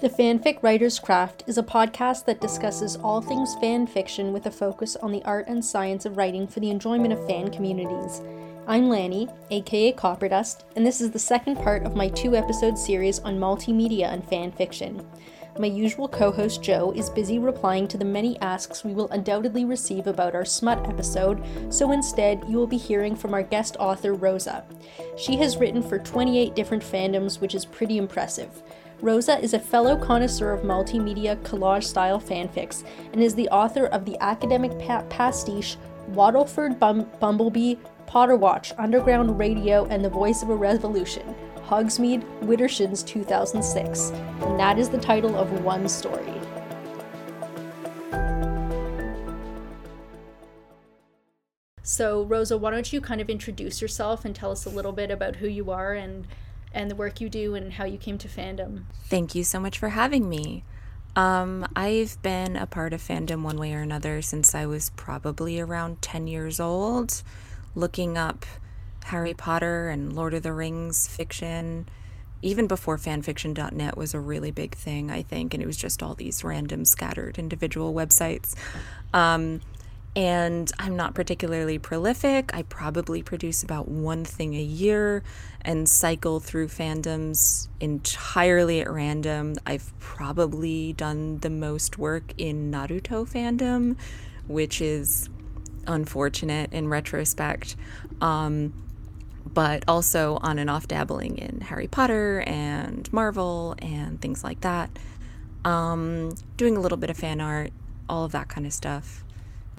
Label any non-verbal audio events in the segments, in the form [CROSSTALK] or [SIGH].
The Fanfic Writer's Craft is a podcast that discusses all things fan fiction with a focus on the art and science of writing for the enjoyment of fan communities. I'm Lani, aka Copperdust, and this is the second part of my two episode series on multimedia and fan fiction. My usual co host Jo is busy replying to the many asks we will undoubtedly receive about our smut episode, so instead, you will be hearing from our guest author Rosa. She has written for 28 different fandoms, which is pretty impressive. Rosa is a fellow connoisseur of multimedia collage style fanfics and is the author of the academic pa- pastiche Wattleford Bum- Bumbleby, Potterwatch, Underground Radio, and the Voice of a Revolution, Hogsmeade, Widdershins 2006. And that is the title of one story. So, Rosa, why don't you kind of introduce yourself and tell us a little bit about who you are and and the work you do and how you came to fandom. Thank you so much for having me. Um, I've been a part of fandom one way or another since I was probably around 10 years old, looking up Harry Potter and Lord of the Rings fiction. Even before fanfiction.net was a really big thing, I think, and it was just all these random scattered individual websites. Um, and I'm not particularly prolific. I probably produce about one thing a year and cycle through fandoms entirely at random. I've probably done the most work in Naruto fandom, which is unfortunate in retrospect. Um, but also on and off dabbling in Harry Potter and Marvel and things like that. Um, doing a little bit of fan art, all of that kind of stuff.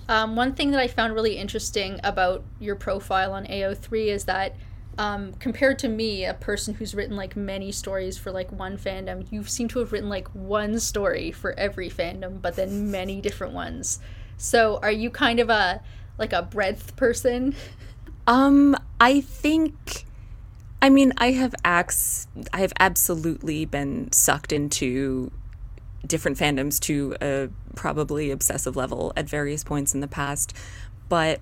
Um, one thing that I found really interesting about your profile on AO3 is that um, compared to me, a person who's written like many stories for like one fandom, you seem to have written like one story for every fandom, but then many different ones. So are you kind of a like a breadth person? Um, I think I mean, I have acts I have absolutely been sucked into different fandoms to a probably obsessive level at various points in the past, but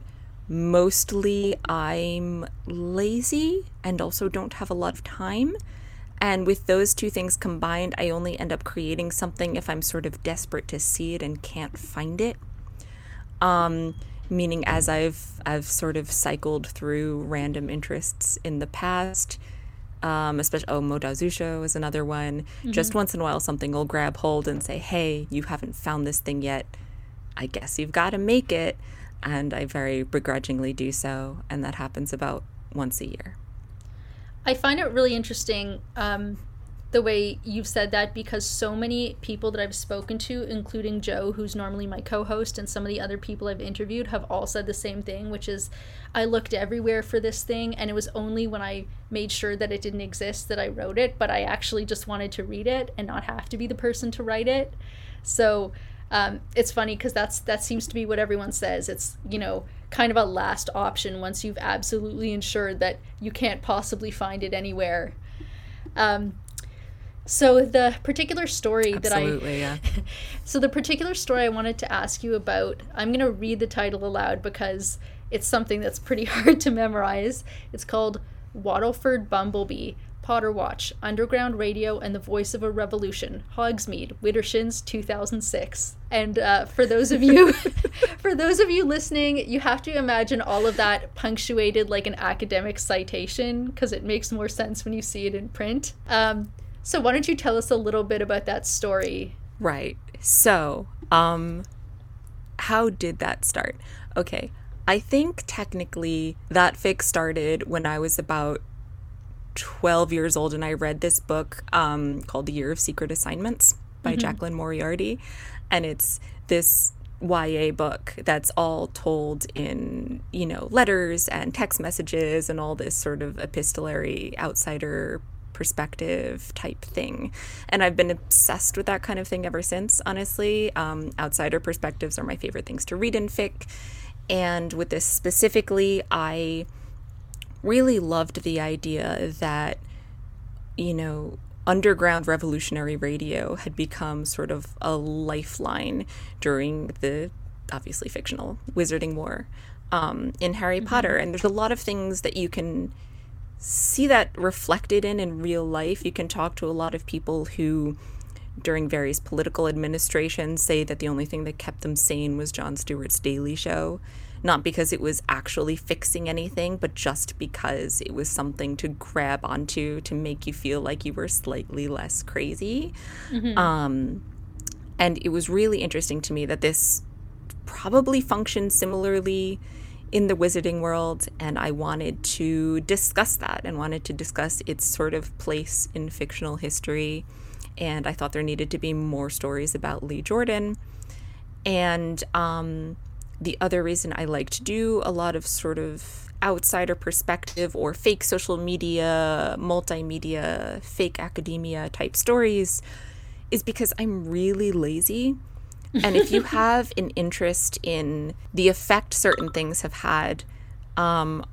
mostly I'm lazy and also don't have a lot of time. And with those two things combined, I only end up creating something if I'm sort of desperate to see it and can't find it. Um, meaning as I've I've sort of cycled through random interests in the past, um, especially oh Mo Dao Zu Shi is another one. Mm-hmm. Just once in a while, something will grab hold and say, "Hey, you haven't found this thing yet. I guess you've got to make it." And I very begrudgingly do so, and that happens about once a year. I find it really interesting um, the way you've said that because so many people that I've spoken to, including Jo, who's normally my co host, and some of the other people I've interviewed, have all said the same thing, which is I looked everywhere for this thing, and it was only when I made sure that it didn't exist that I wrote it, but I actually just wanted to read it and not have to be the person to write it. So um, it's funny because that's that seems to be what everyone says. It's you know kind of a last option once you've absolutely ensured that you can't possibly find it anywhere. Um, so the particular story Absolutely, that I yeah. [LAUGHS] So the particular story I wanted to ask you about, I'm going to read the title aloud because it's something that's pretty [LAUGHS] hard to memorize. It's called Wattleford Bumbleby, Potter Watch, Underground Radio, and the Voice of a Revolution, Hogsmeade, Widdershins, 2006. And uh, for those of you, [LAUGHS] for those of you listening, you have to imagine all of that punctuated like an academic citation because it makes more sense when you see it in print. Um, so why don't you tell us a little bit about that story? Right. So, um how did that start? Okay. I think technically that fic started when I was about 12 years old and I read this book um, called The Year of Secret Assignments by mm-hmm. Jaclyn Moriarty. And it's this YA book that's all told in, you know, letters and text messages and all this sort of epistolary outsider perspective type thing. And I've been obsessed with that kind of thing ever since, honestly. Um, outsider perspectives are my favorite things to read in fic. And with this specifically, I really loved the idea that, you know, underground revolutionary radio had become sort of a lifeline during the obviously fictional Wizarding War um, in Harry mm-hmm. Potter. And there's a lot of things that you can see that reflected in in real life. You can talk to a lot of people who during various political administrations say that the only thing that kept them sane was Jon Stewart's Daily Show. Not because it was actually fixing anything, but just because it was something to grab onto to make you feel like you were slightly less crazy. Mm-hmm. Um, and it was really interesting to me that this probably functions similarly in the wizarding world and I wanted to discuss that and wanted to discuss its sort of place in fictional history and I thought there needed to be more stories about Lee Jordan. And um, the other reason I like to do a lot of sort of outsider perspective or fake social media, multimedia, fake academia type stories is because I'm really lazy. And if you have an interest in the effect certain things have had um,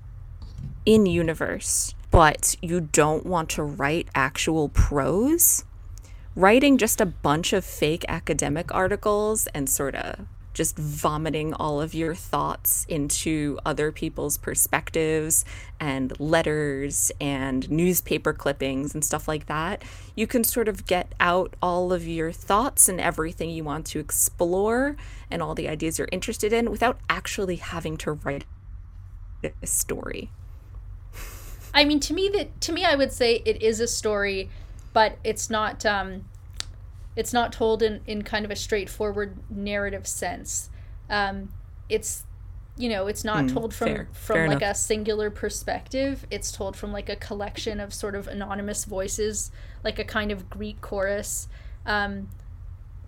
in universe, but you don't want to write actual prose, writing just a bunch of fake academic articles and sort of just vomiting all of your thoughts into other people's perspectives and letters and newspaper clippings and stuff like that, you can sort of get out all of your thoughts and everything you want to explore and all the ideas you're interested in without actually having to write a story. I mean, to me, that to me, I would say it is a story but it's not um, it's not told in, in kind of a straightforward narrative sense. Um, it's you know it's not mm, told from fair, from fair like enough. a singular perspective it's told from like a collection of sort of anonymous voices like a kind of greek chorus um,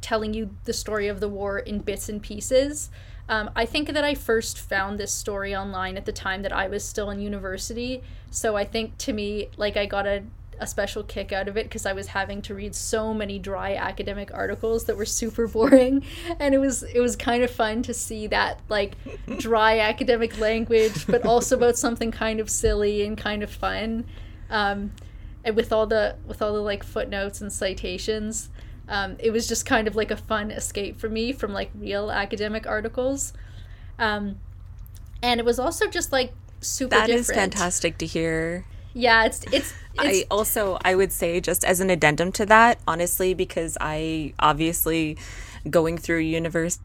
telling you the story of the war in bits and pieces um, i think that i first found this story online at the time that i was still in university so i think to me like i got a a special kick out of it because I was having to read so many dry academic articles that were super [LAUGHS] boring. And it was it was kind of fun to see that like dry [LAUGHS] academic language but also about something kind of silly and kind of fun. Um, and with all the with all the like footnotes and citations um, it was just kind of like a fun escape for me from like real academic articles. Um, and it was also just like super That different. is fantastic to hear yeah it's it's I also I would say just as an addendum to that, honestly, because I obviously going through university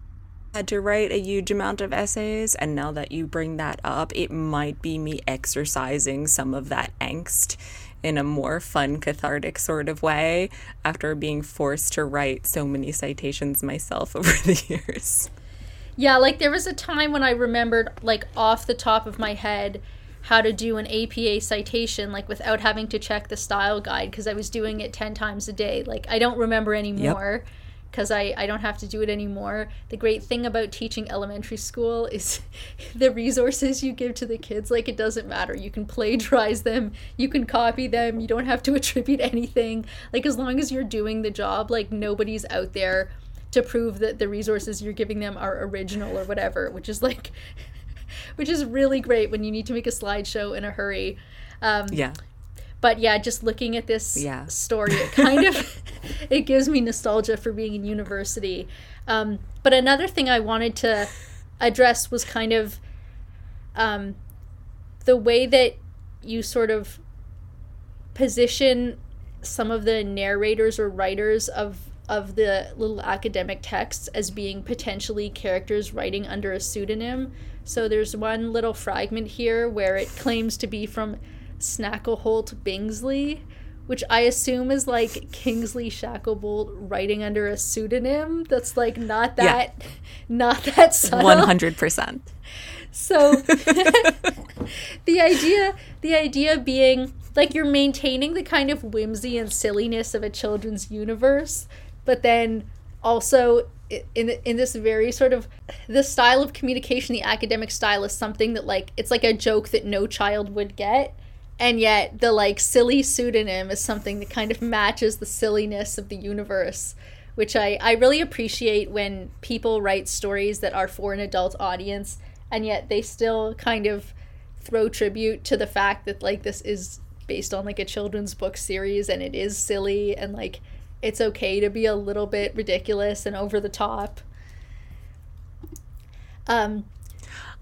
had to write a huge amount of essays and now that you bring that up, it might be me exercising some of that angst in a more fun cathartic sort of way after being forced to write so many citations myself [LAUGHS] over the years. Yeah, like there was a time when I remembered like off the top of my head how to do an APA citation like without having to check the style guide because I was doing it 10 times a day. Like I don't remember anymore because yep. I, I don't have to do it anymore. The great thing about teaching elementary school is [LAUGHS] the resources you give to the kids. Like it doesn't matter. You can plagiarize them, you can copy them, you don't have to [LAUGHS] attribute anything. Like as long as you're doing the job, like nobody's out there to prove that the resources you're giving them are original or whatever, which is like [LAUGHS] which is really great when you need to make a slideshow in a hurry. Um, yeah. But yeah, just looking at this yeah. story, it kind of [LAUGHS] [LAUGHS] it gives me nostalgia for being in university. Um, but another thing I wanted to address was kind of um, the way that you sort of position some of the narrators or writers of of the little academic texts as being potentially characters writing under a pseudonym so there's one little fragment here where it claims to be from Snackleholt Bingsley, which I assume is like Kingsley Shacklebolt writing under a pseudonym. That's like not that, yeah. not that subtle. One hundred percent. So [LAUGHS] the idea, the idea being like you're maintaining the kind of whimsy and silliness of a children's universe, but then also in in this very sort of the style of communication, the academic style is something that like it's like a joke that no child would get, and yet the like silly pseudonym is something that kind of matches the silliness of the universe, which I I really appreciate when people write stories that are for an adult audience, and yet they still kind of throw tribute to the fact that like this is based on like a children's book series and it is silly and like it's okay to be a little bit ridiculous and over the top. Um,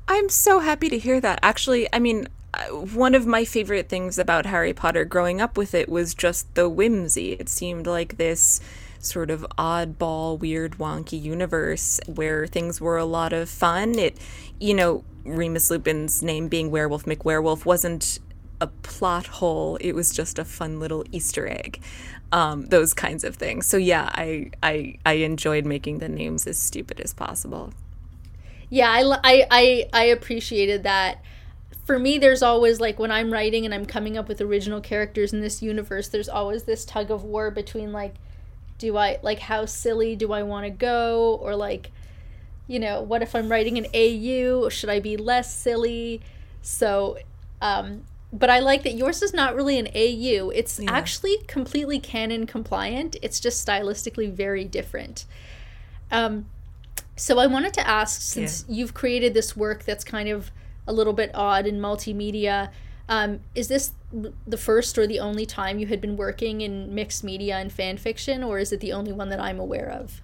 I'm so happy to hear that. Actually, I mean, uh, one of my favorite things about Harry Potter growing up with it was just the whimsy. It seemed like this sort of oddball, weird, wonky universe where things were a lot of fun. It, you know, Remus Lupin's name being Werewolf McWerewolf wasn't a plot hole. It was just a fun little Easter egg. Um, those kinds of things. So yeah, I, I I enjoyed making the names as stupid as possible. Yeah, I, I, I, I appreciated that. For me, there's always like when I'm writing and I'm coming up with original characters in this universe, there's always this tug of war between like, do I like how silly do I want to go, or like, you know, what if I'm writing an AU? Should I be less silly? So, um, but I like that yours is not really an AU. It's yeah. actually completely canon compliant. It's just stylistically very different. Um, so I wanted to ask, since yeah. you've created this work that's kind of a little bit odd in multimedia, um, is this the first or the only time you had been working in mixed media and fan fiction, or is it the only one that I'm aware of?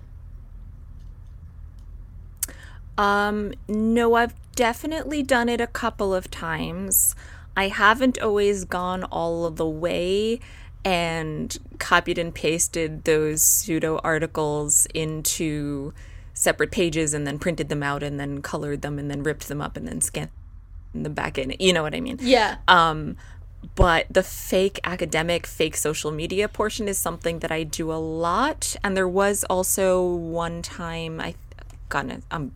Um, no, I've definitely done it a couple of times. I haven't always gone all of the way and copied and pasted those pseudo articles into separate pages and then printed them out and then colored them and then ripped them up and then scanned them back in. You know what I mean? Yeah. Um, but the fake academic, fake social media portion is something that I do a lot. And there was also one time I, God, I'm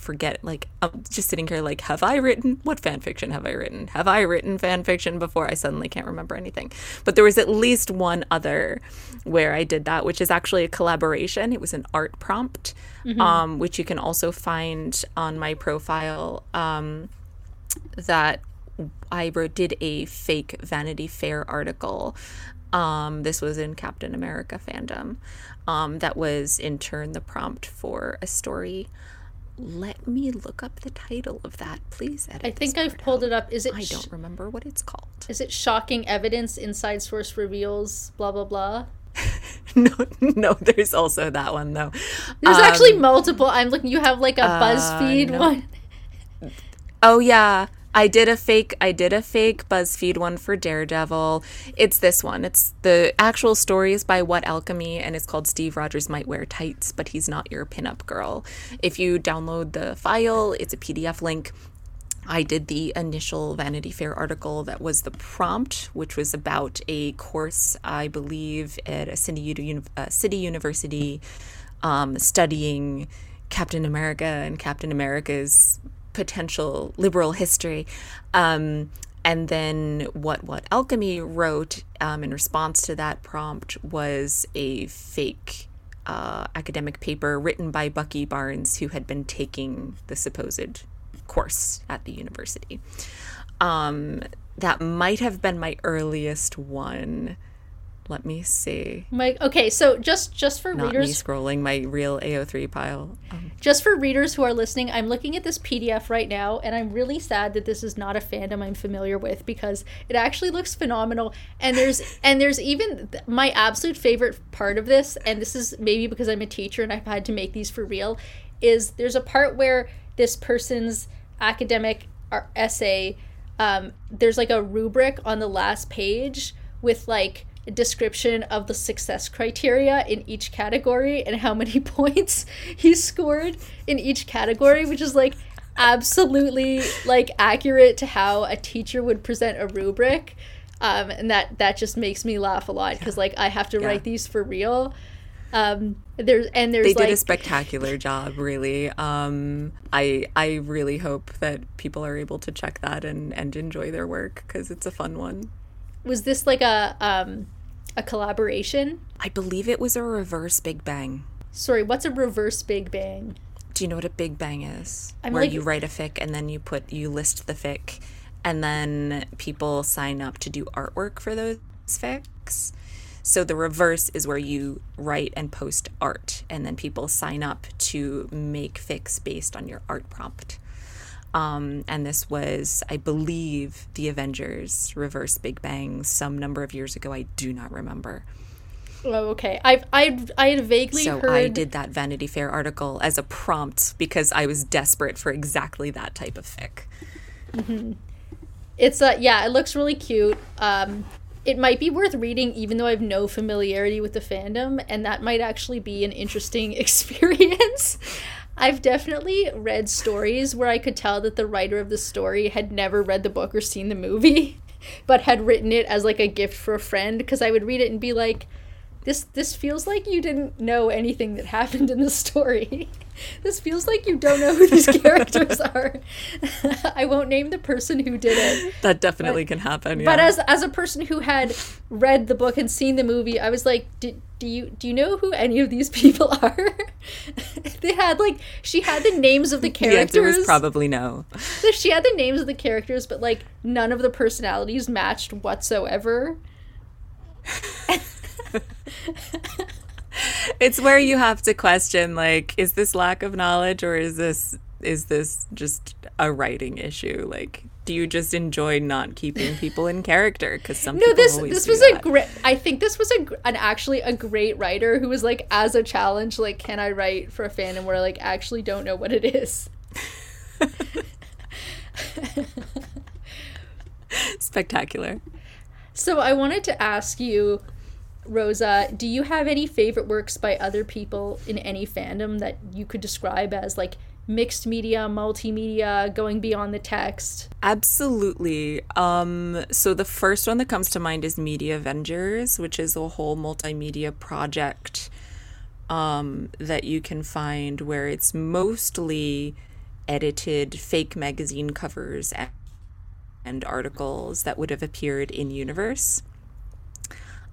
forget like I'm just sitting here like have I written what fan fiction have I written? Have I written fan fiction before? I suddenly can't remember anything. But there was at least one other where I did that, which is actually a collaboration. It was an art prompt, mm-hmm. um, which you can also find on my profile. Um, that I wrote did a fake Vanity Fair article. Um, this was in Captain America fandom. Um, that was in turn the prompt for a story let me look up the title of that, please. I think I've pulled out. it up. Is it? I don't remember what it's called. Is it shocking evidence? Inside source reveals. Blah blah blah. [LAUGHS] no, no. There's also that one though. There's um, actually multiple. I'm looking. You have like a uh, BuzzFeed no. one. Oh yeah, I did a fake I did a fake BuzzFeed one for Daredevil. It's this one. It's the actual story is by whatalchemy and it's called Steve Rogers Might Wear Tights, but he's not your pinup girl. If you download the file, it's a PDF link. I did the initial Vanity Fair article that was the prompt, which was about a course, I believe, at a city, uh, city university um, studying Captain America and Captain America's potential liberal history. Um, and then what whatalchemy wrote um, in response to that prompt was a fake uh, academic paper written by Bucky Barnes, who had been taking the supposed course at the university. Um, that might have been my earliest one. Let me see. My okay, so just just for Not readers, me scrolling my real AO3 pile. Um, just for readers who are listening, I'm looking at this PDF right now, and I'm really sad that this is not a fandom I'm familiar with because it actually looks phenomenal. And there's [LAUGHS] and there's even my absolute favorite part of this, and this is maybe because I'm a teacher and I've had to make these for real, is there's a part where this person's academic essay, um, there's like a rubric on the last page with like description of the success criteria in each category and how many [LAUGHS] points he scored in each category, which is like absolutely like accurate to how a teacher would present a rubric. Um, and that that just makes me laugh a lot because like I have to yeah. write these for real. Um, there's and there's they did like, a spectacular job, really. Um, I I really hope that people are able to check that and and enjoy their work because it's a fun one was this like a um a collaboration? I believe it was a reverse Big Bang. Sorry, what's a reverse Big Bang? Do you know what a Big Bang is? I'm Where like, you write a fic and then you put you list the fic and then people sign up to do artwork for those fics. So the reverse is where you write and post art and then people sign up to make fics based on your art prompt. Um, and this was, I believe, the Avengers Reverse Big Bang some number of years ago. I do not remember. Oh, okay. I've I I had vaguely so heard. I did that Vanity Fair article as a prompt because I was desperate for exactly that type of fic. Mm-hmm. It's uh yeah, it looks really cute. Um, it might be worth reading even though I have no familiarity with the fandom, and that might actually be an interesting [LAUGHS] experience. I've definitely read stories where I could tell that the writer of the story had never read the book or seen the movie, [LAUGHS] but had written it as like a gift for a friend because I would read it and be like, this this feels like you didn't know anything that happened in the story. [LAUGHS] this feels like you don't know who these [LAUGHS] characters are. [LAUGHS] I won't name the person who did it. That definitely but, can happen. Yeah. But as as a person who had read the book and seen the movie, I was like, do, do you do you know who any of these people are? they had like she had the names of the characters. The answer was probably no. She had the names of the characters, but like none of the personalities matched whatsoever [LAUGHS] it's where you have to question like is this lack of knowledge or is this is this just a writing issue? Like do you just enjoy not keeping people in character? Because some no this this was a great i think this was a an actually a great writer who was like as a challenge like can i write for a fandom where i like actually don't know what it is? [LAUGHS] Spectacular. So i wanted to ask you Rosa, do you have any favorite works by other people in any fandom that you could describe as like mixed media, multimedia, going beyond the text? Absolutely. Um, so the first one that comes to mind is MediAvengers, which is a whole multimedia project um, that you can find where it's mostly edited fake magazine covers and, and articles that would have appeared in universe.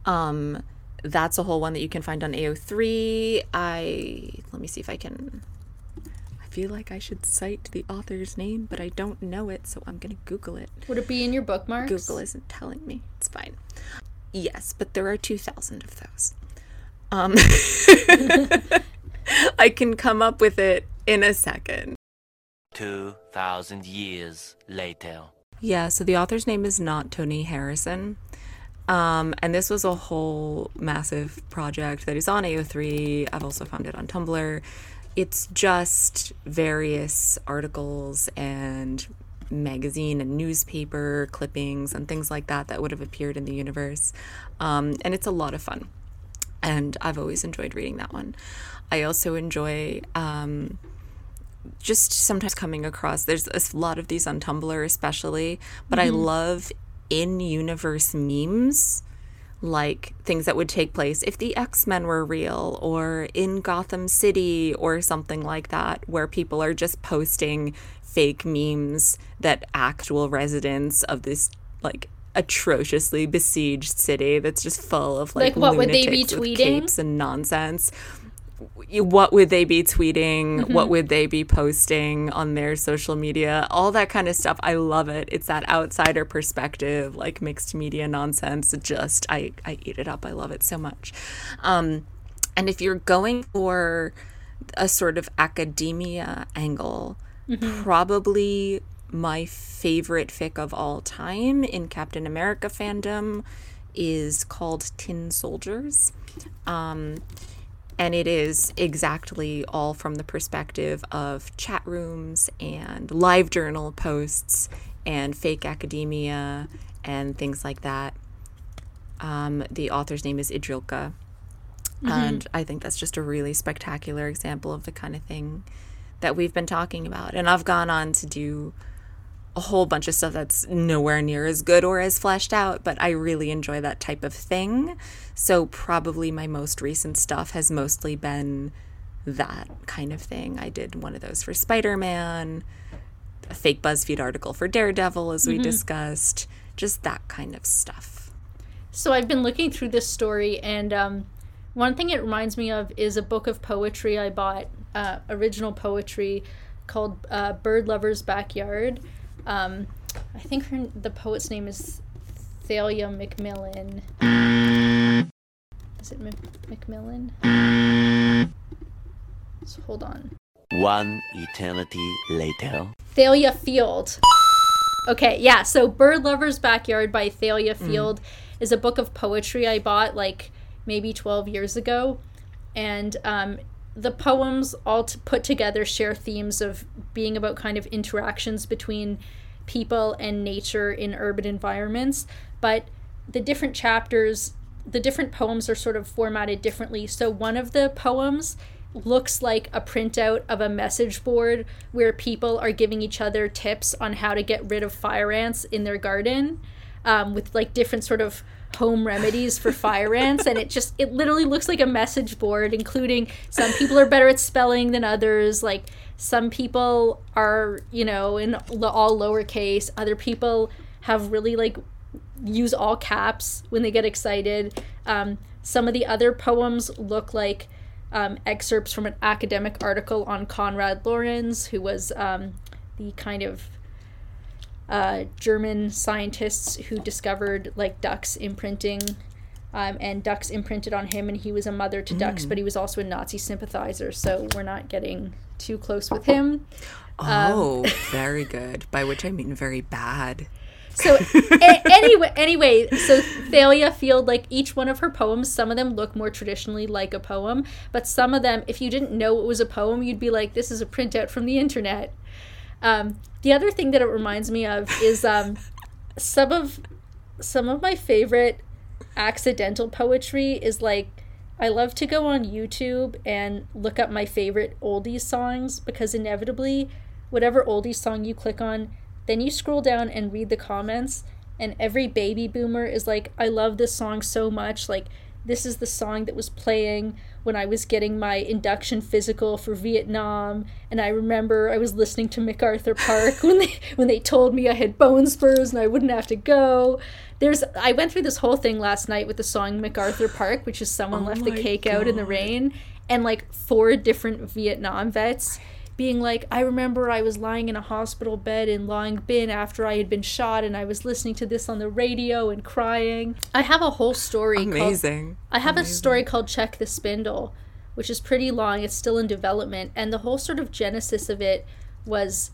Um, that's a whole one that you can find on AO3. I let me see if I can. I feel like I should cite the author's name, but I don't know it, so I'm gonna Google it. Would it be in your bookmarks? Google isn't telling me. It's fine. Yes, but there are two thousand of those. Um, [LAUGHS] I can come up with it in a second. Two thousand years later. Yeah, so the author's name is nottonyharrison. Um, and this was a whole massive project that is on AO3. I've also found it on Tumblr. It's just various articles and magazine and newspaper clippings and things like that that would have appeared in the universe. Um, and it's a lot of fun. And I've always enjoyed reading that one. I also enjoy um, just sometimes coming across, there's a lot of these on Tumblr, especially, but mm-hmm. I love in universe memes like things that would take place if the X-Men were real or in Gotham City or something like that where people are just posting fake memes that actual residents of this like atrociously besieged city that's just full of like, like what would they be tweeting? capes and nonsense what would they be tweeting? Mm-hmm. what would they be posting on their social media? All that kind of stuff. I love it. It's that outsider perspective like mixed media nonsense. Just i i eat it up. I love it so much. Um and if you're going for a sort of academia angle mm-hmm. probably my favorite fic of all time in captain america fandom is called tin soldiers. Um and it is exactly all from the perspective of chat rooms and live journal posts and fake academia and things like that. Um, the author's name is Idrilka. Mm-hmm. And I think that's just a really spectacular example of the kind of thing that we've been talking about. And I've gone on to do a whole bunch of stuff that's nowhere near as good or as fleshed out, but I really enjoy that type of thing. So, probably my most recent stuff has mostly been that kind of thing. I did one of those for Spider Man, a fake BuzzFeed article for Daredevil, as we mm-hmm. discussed, just that kind of stuff. So, I've been looking through this story, and um, one thing it reminds me of is a book of poetry I bought, uh, original poetry called uh, Bird Lover's Backyard um, I think her the poet's name is Thalia Macmillan. Is it M- Macmillan? So hold on. One eternity later. Thalia Field. Okay, yeah. So Bird Lover's Backyard by Thalia mm. Field mm. is a book of poetry I bought like maybe 12 years ago. And um, the poems all t- put together share themes of being about kind of interactions between people and nature in urban environments but the different chapters, the different poems are sort of formatted differently. So one of the poems looks like a printout of a message board where people are giving each other tips on how to get rid of fire ants in their garden um, with like different sort of home remedies for fire ants and it just it literally looks like a message board including some people are better at spelling than others like some people are you know in all lowercase other people have really like use all caps when they get excited. Um, some of the other poems look like um, excerpts from an academic article on Konrad Lorenz, who was um, the kind of uh, German scientists who discovered like ducks imprinting. Um, and ducks imprinted on him, and he was a mother to mm. ducks, but he was also a Nazi sympathizer. So we're not getting too close with him. Oh, um, [LAUGHS] very good. By which I mean very bad. So a- anyway, anyway, so Thalia Field, like each one of her poems, some of them look more traditionally like a poem, but some of them, if you didn't know it was a poem, you'd be like, "This is a printout from the internet." Um, the other thing that it reminds me of is um, [LAUGHS] some of some of my favorite accidental poetry is like I love to go on YouTube and look up my favorite oldies songs because inevitably, whatever oldies song you click on then you scroll down and read the comments, and every baby boomer is like, I love this song so much. Like, this is the song that was playing when I was getting my induction physical for Vietnam, and I remember I was listening to MacArthur Park [LAUGHS] when they when they told me I had bone spurs and I wouldn't have to go. There's I went through this whole thing last night with the song MacArthur Park, which is someone oh left the cake God. out in the rain, and like four different Vietnam vets being like, I remember I was lying in a hospital bed in Long Binh after I had been shot, and I was listening to this on the radio and crying. I have a whole story. Amazing. Called, I have Amazing. a story called Check the Spindle, which is pretty long. It's still in development, and the whole sort of genesis of it was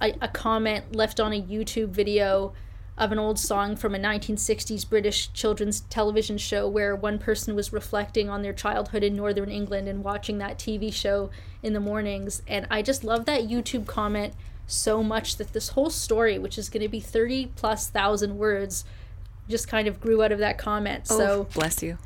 a, a comment left on a YouTube video of an old song from a 1960s British children's television show where one person was reflecting on their childhood in northern England and watching that TV show in the mornings. And I just love that YouTube comment so much that this whole story, which is going to be 30 plus thousand words, just kind of grew out of that comment. Oh, so bless you.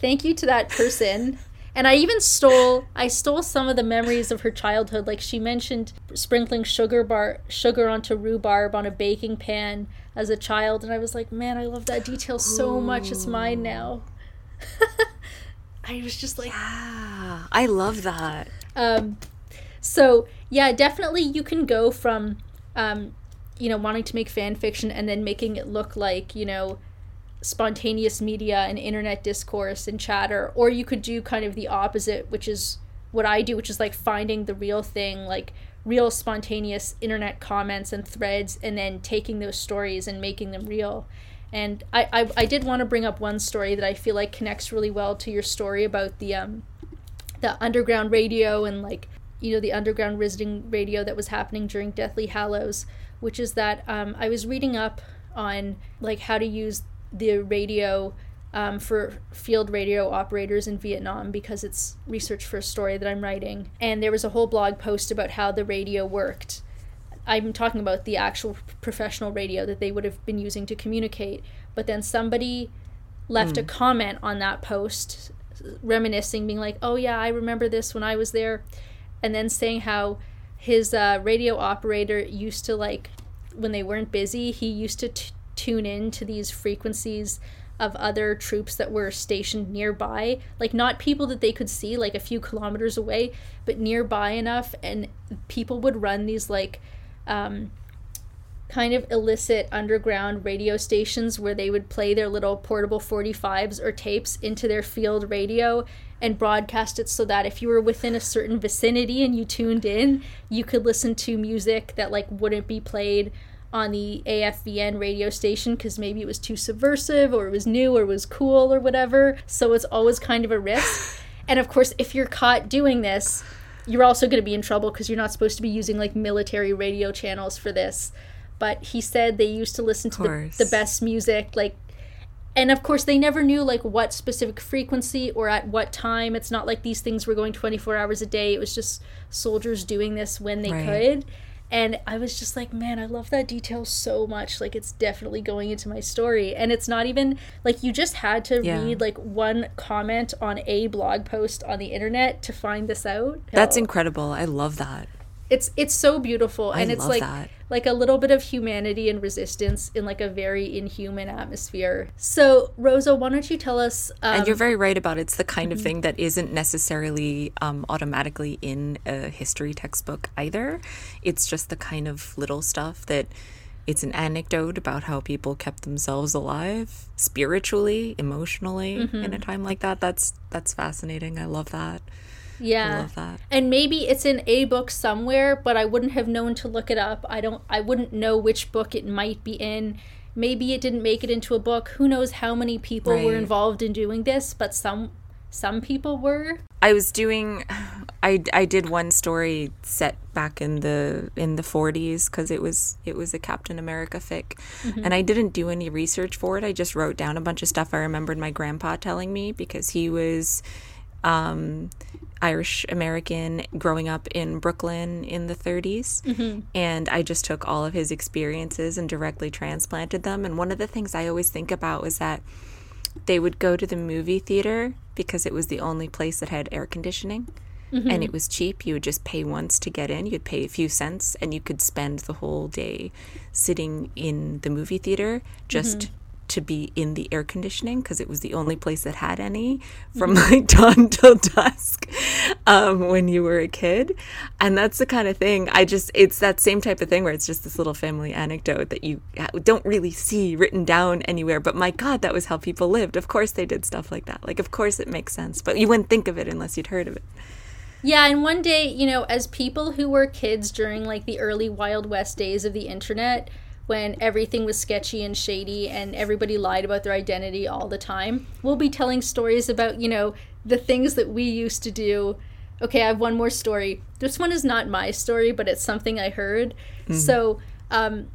Thank you to that person. And I even stole I stole some of the memories of her childhood. Like she mentioned sprinkling sugar bar sugar onto rhubarb on a baking pan as a child, and I was like, man, I love that detail so Ooh. much. It's mine now. [LAUGHS] I was just like, yeah, I love that. Um, so yeah, definitely you can go from, um, you know, wanting to make fan fiction and then making it look like you know spontaneous media and internet discourse and chatter or you could do kind of the opposite which is what i do which is like finding the real thing like real spontaneous internet comments and threads and then taking those stories and making them real. And i i, I did want to bring up one story that i feel like connects really well to your story about the um the underground radio and like you know the underground visiting radio that was happening during deathly hallows which is that um, i was reading up on like how to use the radio um, for field radio operators in Vietnam because it's research for a story that I'm writing. And there was a whole blog post about how the radio worked. I'm talking about the actual professional radio that they would have been using to communicate. But then somebody left mm. a hmm. comment on that post, reminiscing, being like, oh, yeah, I remember this when I was there. And then saying how his uh, radio operator used to, like, when they weren't busy, he used to t- tune in to these frequencies of other troops that were stationed nearby. Like not people that they could see like a few kilometers away but nearby enough and people would run these like um, kind of illicit underground radio stations where they would play their little portable 45s or tapes into their field radio and broadcast it so that if you were within a certain vicinity and you tuned in you could listen to music that like wouldn't be played on the AFVN radio station because maybe it was too subversive or it was new or it was cool or whatever. So it's always kind of a risk. [SIGHS] and of course, if you're caught doing this, you're also going to be in trouble because you're not supposed to be using like military radio channels for this. But he said they used to listen to the, the best music, like and of course they never knew like what specific frequency or at what time it's not like these things were going 24 hours a day it was just soldiers doing this when they right. could and I was just like, man, I love that detail so much. Like, it's definitely going into my story. And it's not even like you just had to Yeah. read like one comment on a blog post on the internet to find this out. That's incredible. I love that. It's it's so beautiful and it's like that. like a little bit of humanity and resistance in like a very inhuman atmosphere. So, Rosa, why don't you tell us um, And you're very right about it. it's the kind of thing that isn't necessarily um, automatically in a history textbook either. It's just the kind of little stuff that it's an anecdote about how people kept themselves alive spiritually, emotionally in a time like that. That's that's fascinating. I love that. Yeah. I love that. And maybe it's in a book somewhere, but I wouldn't have known to look it up. I don't I wouldn't know which book it might be in. Maybe it didn't make it into a book. Who knows how many people were involved in doing this, but some some people were. I was doing [SIGHS] I, I did one story set back in the in the 40s cuz it was it was a Captain America fic and I didn't do any research for it I just wrote down a bunch of stuff I remembered my grandpa telling me because he was um Irish American growing up in Brooklyn in the 30s mm-hmm. and I just took all of his experiences and directly transplanted them. And one of the things I always think about was that they would go to the movie theater because it was the only place that had air conditioning. Mm-hmm. And it was cheap. You would just pay once to get in. You'd pay a few cents and you could spend the whole day sitting in the movie theater just mm-hmm. To be in the air conditioning because it was the only place that had any from like [LAUGHS] dawn till dusk um, when you were a kid. And that's the kind of thing I just, it's that same type of thing where it's just this little family anecdote that you don't really see written down anywhere. But my God, that was how people lived. Of course they did stuff like that. Like, of course it makes sense, but you wouldn't think of it unless you'd heard of it. Yeah, and one day, you know, as people who were kids during like the early Wild West days of the internet, when everything was sketchy and shady and everybody lied about their identity all the time, we'll be telling stories about, you know, the things that we used to do. Okay, I have one more story. This one is not my story, but it's something I heard. So, um,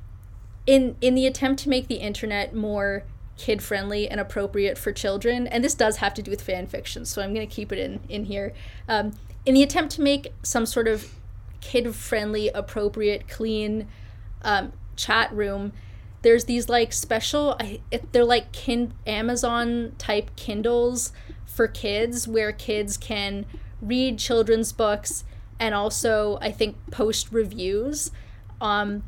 in in the attempt to make the internet more kid friendly and appropriate for children and this does have to do with fan fiction so i'm going to keep it in in here um, in the attempt to make some sort of kid friendly appropriate clean um, chat room there's these like special I, they're like kin- amazon type kindles for kids where kids can read children's books and also i think post reviews. Um,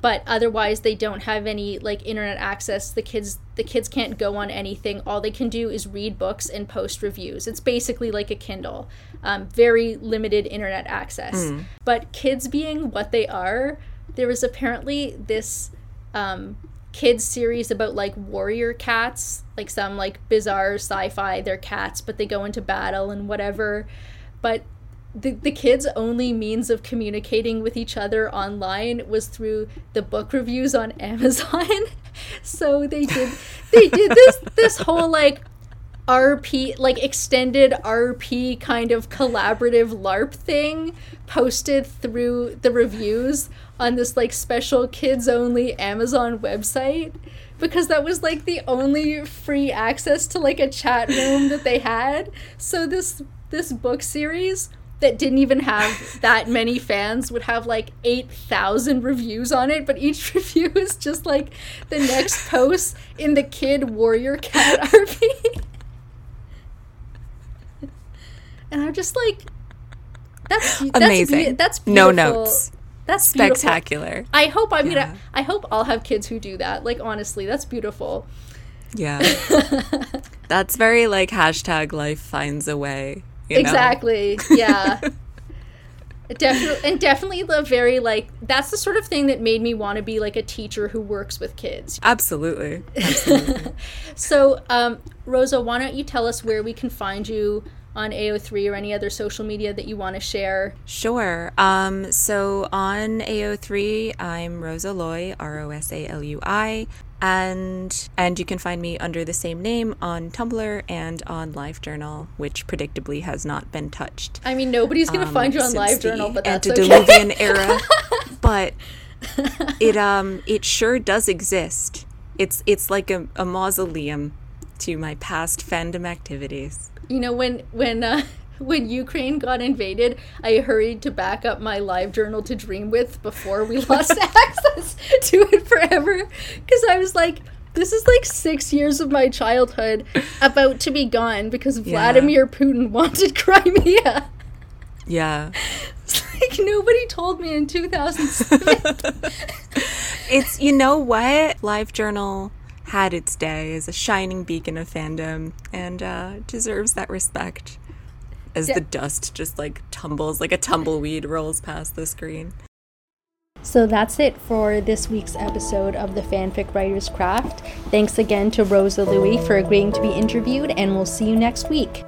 but otherwise they don't have any like internet access. The kids the kids can't go on anything. All they can do is read books and post reviews. It's basically like a kindle. Um, very limited internet access. But kids being what they are there was apparently this um, kids series about like warrior cats like some like bizarre sci-fi they're cats but they go into battle and whatever but the, the kids' only means of communicating with each other online was through the book reviews on [LAUGHS] Amazon. so they did they did this this whole like RP like extended RP kind of collaborative LARP thing posted through the reviews on this like special kids only Amazon website because that was like the only free access to like a chat room that they had. So this this book series that didn't even have that many fans would have like 8,000 reviews on it, but each [LAUGHS] review is just like the next post in the Kid Warrior Cat [LAUGHS] RP. and I'm just like, that's that's Amazing. be- That's No notes. That's beautiful. Spectacular. I hope I'm Yeah. gonna. I hope I'll have kids who do that. Like honestly, that's beautiful. Yeah. [LAUGHS] That's very like hashtag life finds a way. you know? Exactly. Yeah. [LAUGHS] definitely, and definitely the very like that's the sort of thing that made me want to be like a teacher who works with kids. Absolutely. [LAUGHS] Absolutely. So, um, Rosa, why don't you tell us where we can find you on AO3 or any other social media that you want to share? Sure. Um, so on AO3, I'm RosaLui, R O S A L U I, and and you can find me under the same name on Tumblr and on LiveJournal, which predictably has not been touched. I mean, nobody's gonna um, find you on LiveJournal, but that's antediluvian okay. era. [LAUGHS] But it [LAUGHS] um it sure does exist. It's it's like a, a mausoleum to my past fandom activities. You know when when uh, [LAUGHS] when Ukraine got invaded, I hurried to back up my live journal to Dreamwidth before we [LAUGHS] lost access to it forever. Because I was like, this is like six years of my childhood about to be gone because Vladimir Putin wanted [LAUGHS] Crimea. Yeah. It's like nobody told me in 2007. it's, you know what? Live Journal had its day as a shining beacon of fandom and uh, deserves that respect as the dust just like tumbles like a tumbleweed rolls past the screen. So that's it for this week's episode of the Fanfic Writer's Craft. Thanks again to RosaLui for agreeing to be interviewed, and we'll see you next week.